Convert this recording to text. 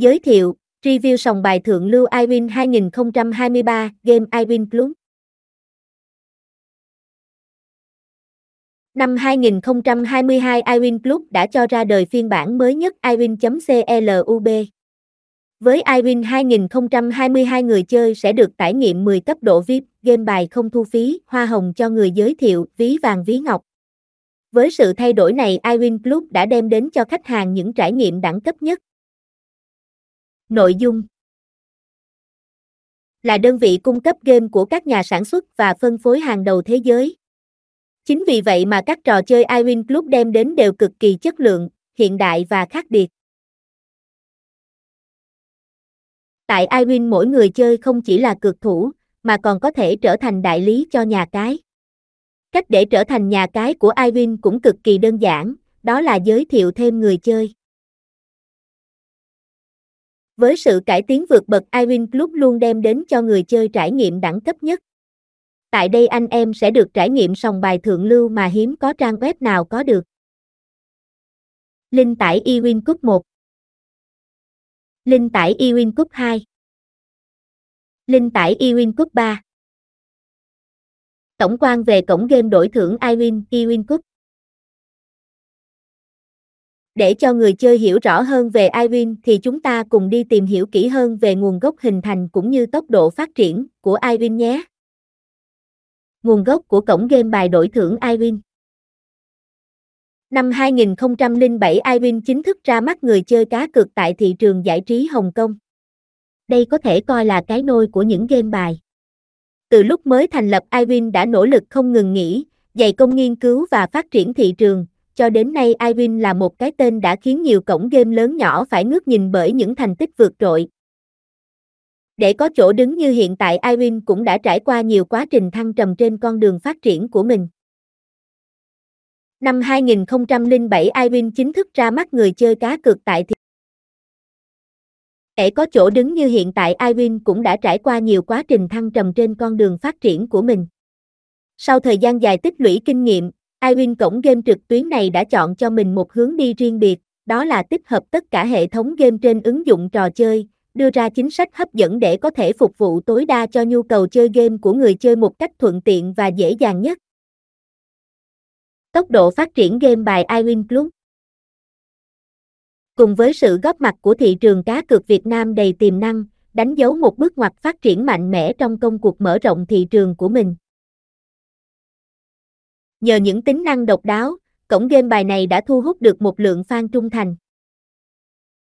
Giới thiệu, review sòng bài thượng lưu iWin 2023, game iWin Plus. Năm 2022 iWin Club đã cho ra đời phiên bản mới nhất iWin.club. Với iWin 2022 người chơi sẽ được trải nghiệm 10 cấp độ VIP, game bài không thu phí, hoa hồng cho người giới thiệu, ví vàng ví ngọc. Với sự thay đổi này iWin Club đã đem đến cho khách hàng những trải nghiệm đẳng cấp nhất. Nội dung Là đơn vị cung cấp game của các nhà sản xuất và phân phối hàng đầu thế giới. Chính vì vậy mà các trò chơi iWin Club đem đến đều cực kỳ chất lượng, hiện đại và khác biệt. Tại iWin mỗi người chơi không chỉ là cược thủ, mà còn có thể trở thành đại lý cho nhà cái. Cách để trở thành nhà cái của iWin cũng cực kỳ đơn giản, đó là giới thiệu thêm người chơi. Với sự cải tiến vượt bậc iWin Club luôn đem đến cho người chơi trải nghiệm đẳng cấp nhất. Tại đây anh em sẽ được trải nghiệm sòng bài thượng lưu mà hiếm có trang web nào có được. Linh tải iwin Cup 1 Linh tải iwin Cup 2 Linh tải iwin Cup 3 Tổng quan về cổng game đổi thưởng iWin, iwin Cup để cho người chơi hiểu rõ hơn về iWin thì chúng ta cùng đi tìm hiểu kỹ hơn về nguồn gốc hình thành cũng như tốc độ phát triển của iWin nhé. Nguồn gốc của cổng game bài đổi thưởng iWin Năm 2007 iWin chính thức ra mắt người chơi cá cược tại thị trường giải trí Hồng Kông. Đây có thể coi là cái nôi của những game bài. Từ lúc mới thành lập iWin đã nỗ lực không ngừng nghỉ, dày công nghiên cứu và phát triển thị trường, cho đến nay iWin là một cái tên đã khiến nhiều cổng game lớn nhỏ phải ngước nhìn bởi những thành tích vượt trội. Để có chỗ đứng như hiện tại iWin cũng đã trải qua nhiều quá trình thăng trầm trên con đường phát triển của mình. Năm 2007 iWin chính thức ra mắt người chơi cá cược tại thị để có chỗ đứng như hiện tại iWin cũng đã trải qua nhiều quá trình thăng trầm trên con đường phát triển của mình. Sau thời gian dài tích lũy kinh nghiệm, iWin cổng game trực tuyến này đã chọn cho mình một hướng đi riêng biệt, đó là tích hợp tất cả hệ thống game trên ứng dụng trò chơi, đưa ra chính sách hấp dẫn để có thể phục vụ tối đa cho nhu cầu chơi game của người chơi một cách thuận tiện và dễ dàng nhất. Tốc độ phát triển game bài iWin Club Cùng với sự góp mặt của thị trường cá cược Việt Nam đầy tiềm năng, đánh dấu một bước ngoặt phát triển mạnh mẽ trong công cuộc mở rộng thị trường của mình. Nhờ những tính năng độc đáo, cổng game bài này đã thu hút được một lượng fan trung thành.